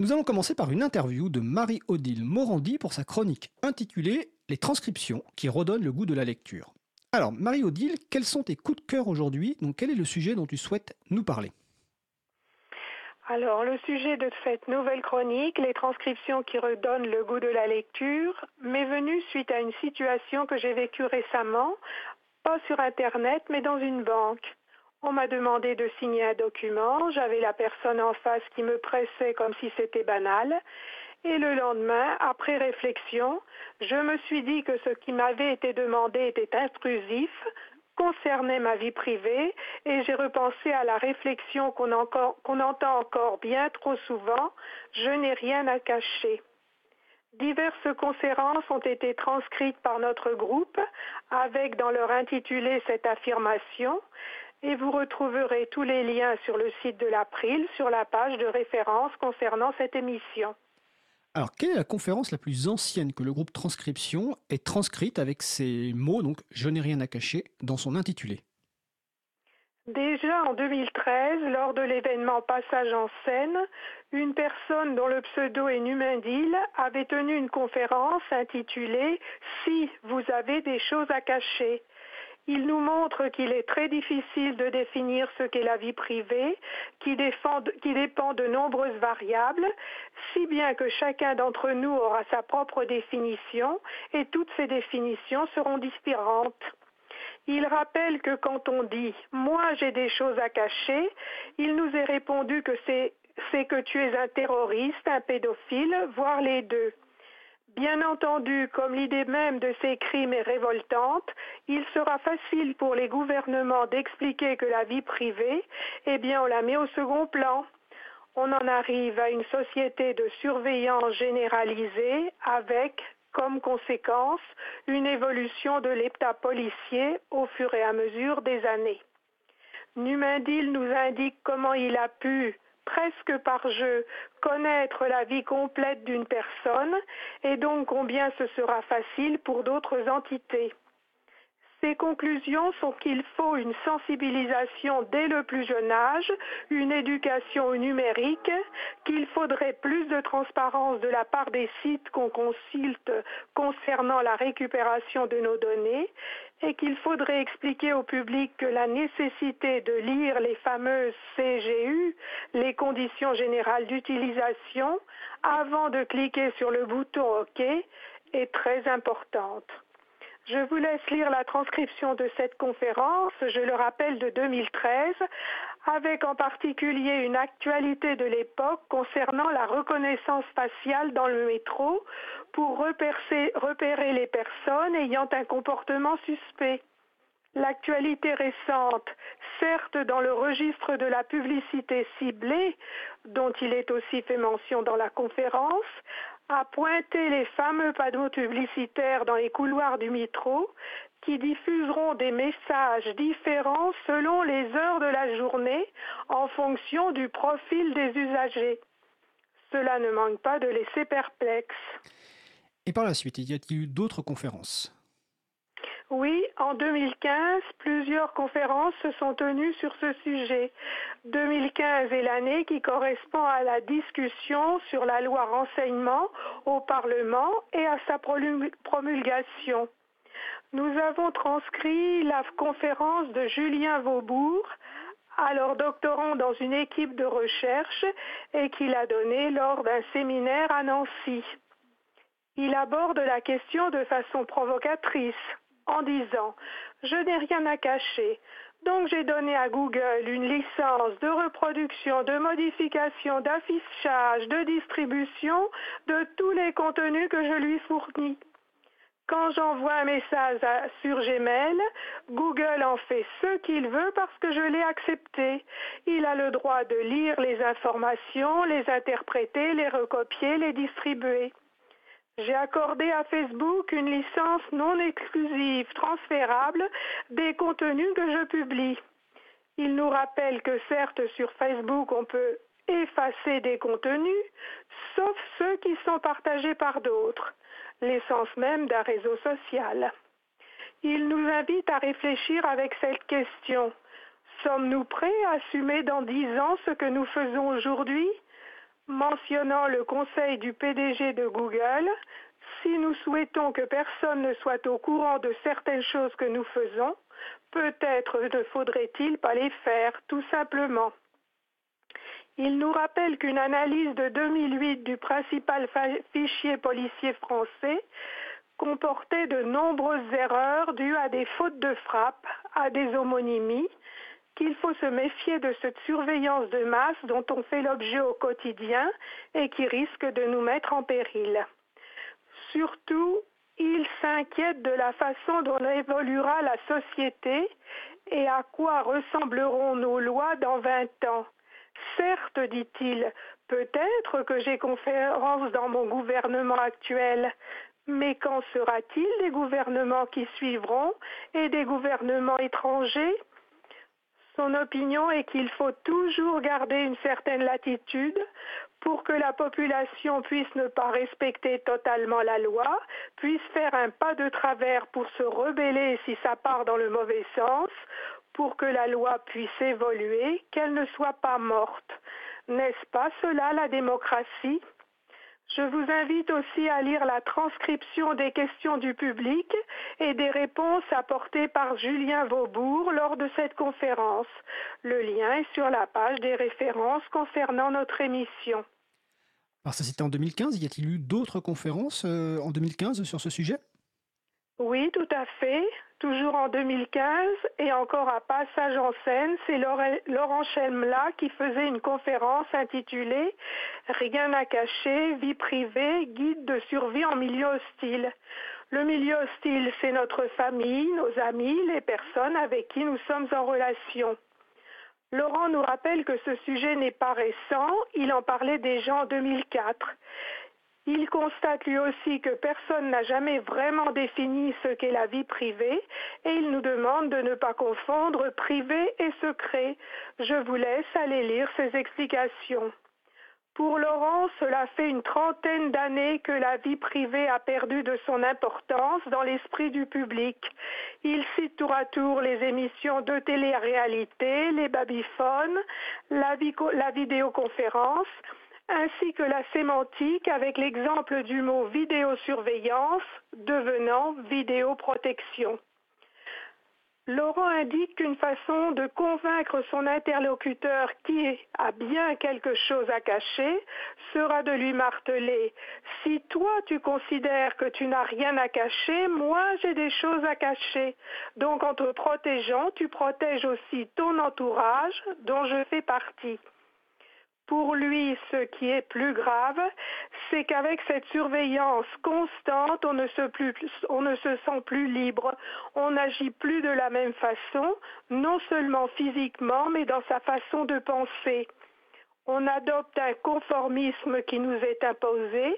Nous allons commencer par une interview de Marie-Odile Morandi pour sa chronique intitulée Les transcriptions qui redonnent le goût de la lecture. Alors, Marie-Odile, quels sont tes coups de cœur aujourd'hui? Donc, quel est le sujet dont tu souhaites nous parler? Alors, le sujet de cette nouvelle chronique, les transcriptions qui redonnent le goût de la lecture, m'est venu suite à une situation que j'ai vécue récemment, pas sur Internet, mais dans une banque. On m'a demandé de signer un document, j'avais la personne en face qui me pressait comme si c'était banal, et le lendemain, après réflexion, je me suis dit que ce qui m'avait été demandé était intrusif, concernait ma vie privée et j'ai repensé à la réflexion qu'on entend encore bien trop souvent, je n'ai rien à cacher. Diverses conférences ont été transcrites par notre groupe avec dans leur intitulé cette affirmation et vous retrouverez tous les liens sur le site de l'April sur la page de référence concernant cette émission. Alors, quelle est la conférence la plus ancienne que le groupe Transcription ait transcrite avec ces mots, donc je n'ai rien à cacher, dans son intitulé Déjà en 2013, lors de l'événement Passage en scène, une personne dont le pseudo est Numindil avait tenu une conférence intitulée Si vous avez des choses à cacher. Il nous montre qu'il est très difficile de définir ce qu'est la vie privée, qui, dépend de nombreuses variables, si bien que chacun d'entre nous aura sa propre définition et toutes ces définitions seront différentes. Il rappelle que quand on dit ⁇ moi j'ai des choses à cacher ⁇ il nous est répondu que c'est que tu es un terroriste, un pédophile, voire les deux. Bien entendu, comme l'idée même de ces crimes est révoltante, il sera facile pour les gouvernements d'expliquer que la vie privée, eh bien, on la met au second plan. On en arrive à une société de surveillance généralisée avec, comme conséquence, une évolution de l'état policier au fur et à mesure des années. Numindil nous indique comment il a pu, presque par jeu connaître la vie complète d'une personne et donc combien ce sera facile pour d'autres entités. Ses conclusions sont qu'il faut une sensibilisation dès le plus jeune âge, une éducation numérique, qu'il faudrait plus de transparence de la part des sites qu'on consulte concernant la récupération de nos données et qu'il faudrait expliquer au public que la nécessité de lire les fameuses CGU, les conditions générales d'utilisation, avant de cliquer sur le bouton OK, est très importante. Je vous laisse lire la transcription de cette conférence, je le rappelle, de 2013, avec en particulier une actualité de l'époque concernant la reconnaissance faciale dans le métro pour repérer les personnes ayant un comportement suspect. L'actualité récente, certes dans le registre de la publicité ciblée, dont il est aussi fait mention dans la conférence, a pointé les fameux panneaux publicitaires dans les couloirs du métro qui diffuseront des messages différents selon les heures de la journée en fonction du profil des usagers. Cela ne manque pas de laisser perplexe. Et par la suite, y a-t-il eu d'autres conférences? Oui, en 2015, plusieurs conférences se sont tenues sur ce sujet. 2015 est l'année qui correspond à la discussion sur la loi renseignement au Parlement et à sa promulgation. Nous avons transcrit la conférence de Julien Vaubourg, alors doctorant dans une équipe de recherche et qu'il a donnée lors d'un séminaire à Nancy. Il aborde la question de façon provocatrice en disant Je n'ai rien à cacher. Donc j'ai donné à Google une licence de reproduction, de modification, d'affichage, de distribution de tous les contenus que je lui fournis. Quand j'envoie un message sur Gmail, Google en fait ce qu'il veut parce que je l'ai accepté. Il a le droit de lire les informations, les interpréter, les recopier, les distribuer. J'ai accordé à Facebook une licence non exclusive transférable des contenus que je publie. Il nous rappelle que certes sur Facebook on peut effacer des contenus, sauf ceux qui sont partagés par d'autres, l'essence même d'un réseau social. Il nous invite à réfléchir avec cette question. Sommes-nous prêts à assumer dans dix ans ce que nous faisons aujourd'hui? Mentionnant le conseil du PDG de Google. Si nous souhaitons que personne ne soit au courant de certaines choses que nous faisons, peut-être ne faudrait-il pas les faire, tout simplement. Il nous rappelle qu'une analyse de 2008 du principal fichier policier français comportait de nombreuses erreurs dues à des fautes de frappe, à des homonymies, qu'il faut se méfier de cette surveillance de masse dont on fait l'objet au quotidien et qui risque de nous mettre en péril. Surtout, il s'inquiète de la façon dont évoluera la société et à quoi ressembleront nos lois dans 20 ans. Certes, dit-il, peut-être que j'ai conférence dans mon gouvernement actuel, mais qu'en sera-t-il des gouvernements qui suivront et des gouvernements étrangers? Son opinion est qu'il faut toujours garder une certaine latitude pour que la population puisse ne pas respecter totalement la loi, puisse faire un pas de travers pour se rebeller si ça part dans le mauvais sens, pour que la loi puisse évoluer, qu'elle ne soit pas morte. N'est-ce pas cela la démocratie? Je vous invite aussi à lire la transcription des questions du public et des réponses apportées par Julien Vaubourg lors de cette conférence. Le lien est sur la page des références concernant notre émission. Alors ça c'était en 2015, y a-t-il eu d'autres conférences euh, en 2015 sur ce sujet? Oui, tout à fait toujours en 2015, et encore à Passage en scène, c'est Laurent Chelmla qui faisait une conférence intitulée Rien à cacher, vie privée, guide de survie en milieu hostile. Le milieu hostile, c'est notre famille, nos amis, les personnes avec qui nous sommes en relation. Laurent nous rappelle que ce sujet n'est pas récent, il en parlait déjà en 2004. Il constate lui aussi que personne n'a jamais vraiment défini ce qu'est la vie privée et il nous demande de ne pas confondre privé et secret. Je vous laisse aller lire ses explications. Pour Laurent, cela fait une trentaine d'années que la vie privée a perdu de son importance dans l'esprit du public. Il cite tour à tour les émissions de télé-réalité, les babyphones, la, la vidéoconférence, ainsi que la sémantique avec l'exemple du mot vidéosurveillance devenant vidéoprotection. Laurent indique qu'une façon de convaincre son interlocuteur qui a bien quelque chose à cacher sera de lui marteler Si toi tu considères que tu n'as rien à cacher, moi j'ai des choses à cacher. Donc en te protégeant, tu protèges aussi ton entourage dont je fais partie. Pour lui, ce qui est plus grave, c'est qu'avec cette surveillance constante, on ne, se sent plus libre, on n'agit plus de la même façon, non seulement physiquement, mais dans sa façon de penser. On adopte un conformisme qui nous est imposé,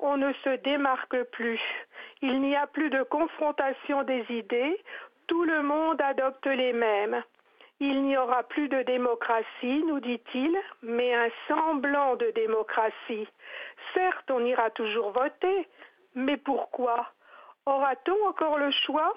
on ne se démarque plus. Il n'y a plus de confrontation des idées, tout le monde adopte les mêmes. Il n'y aura plus de démocratie, nous dit-il, mais un semblant de démocratie. Certes, on ira toujours voter, mais pourquoi? Aura-t-on encore le choix?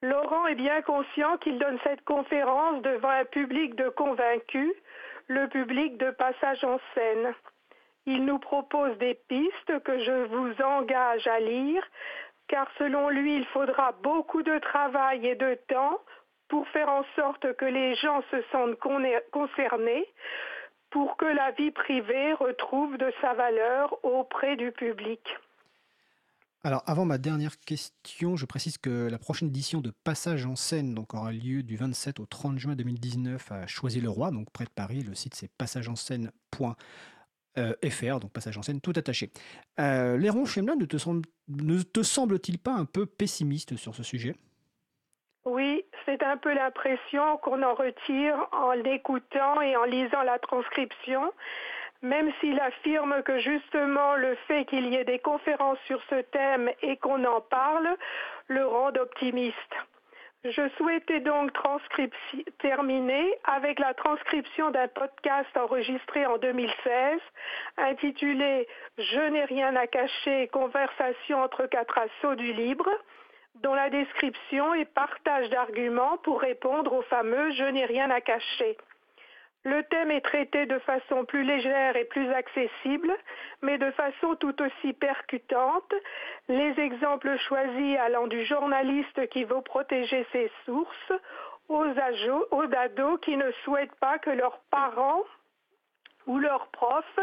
Laurent est bien conscient qu'il donne cette conférence devant un public de convaincus, le public de passage en scène. Il nous propose des pistes que je vous engage à lire, car selon lui, il faudra beaucoup de travail et de temps pour faire en sorte que les gens se sentent concernés, pour que la vie privée retrouve de sa valeur auprès du public. Alors, avant ma dernière question, je précise que la prochaine édition de Passage en scène donc, aura lieu du 27 au 30 juin 2019 à Choisy-le-Roi, donc près de Paris. Le site, c'est passageenschène.fr, donc Passage en scène, tout attaché. Euh, Léron Chemelin ne te semble-t-il pas un peu pessimiste sur ce sujet? Oui, c'est un peu l'impression qu'on en retire en l'écoutant et en lisant la transcription, même s'il affirme que justement le fait qu'il y ait des conférences sur ce thème et qu'on en parle le rend optimiste. Je souhaitais donc terminer avec la transcription d'un podcast enregistré en 2016 intitulé Je n'ai rien à cacher, conversation entre quatre assauts du libre dont la description est partage d'arguments pour répondre au fameux Je n'ai rien à cacher. Le thème est traité de façon plus légère et plus accessible, mais de façon tout aussi percutante, les exemples choisis allant du journaliste qui veut protéger ses sources aux, aux ados qui ne souhaitent pas que leurs parents ou leurs profs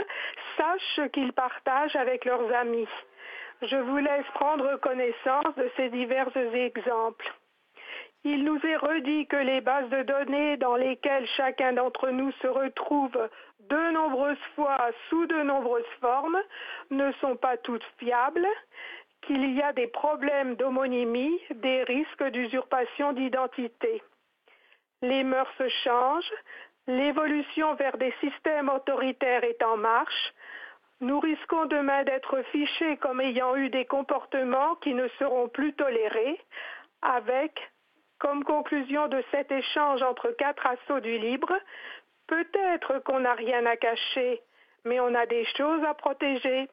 sachent ce qu'ils partagent avec leurs amis. Je vous laisse prendre connaissance de ces divers exemples. Il nous est redit que les bases de données dans lesquelles chacun d'entre nous se retrouve de nombreuses fois sous de nombreuses formes ne sont pas toutes fiables, qu'il y a des problèmes d'homonymie, des risques d'usurpation d'identité. Les mœurs changent, l'évolution vers des systèmes autoritaires est en marche, nous risquons demain d'être fichés comme ayant eu des comportements qui ne seront plus tolérés, avec comme conclusion de cet échange entre quatre assauts du libre, peut-être qu'on n'a rien à cacher, mais on a des choses à protéger.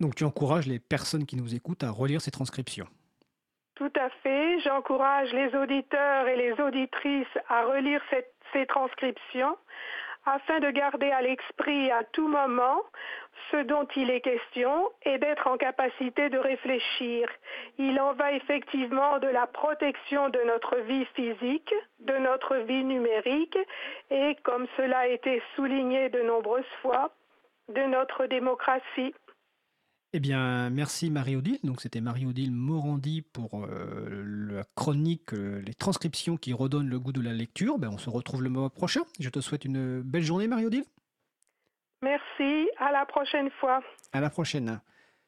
Donc tu encourages les personnes qui nous écoutent à relire ces transcriptions. Tout à fait. J'encourage les auditeurs et les auditrices à relire ces transcriptions afin de garder à l'esprit à tout moment ce dont il est question et d'être en capacité de réfléchir. Il en va effectivement de la protection de notre vie physique, de notre vie numérique et, comme cela a été souligné de nombreuses fois, de notre démocratie. Eh bien, merci Marie-Odile. Donc, c'était Marie-Odile Morandi pour euh, la chronique, euh, les transcriptions qui redonnent le goût de la lecture. Ben, on se retrouve le mois prochain. Je te souhaite une belle journée, Marie-Odile. Merci. À la prochaine fois. À la prochaine.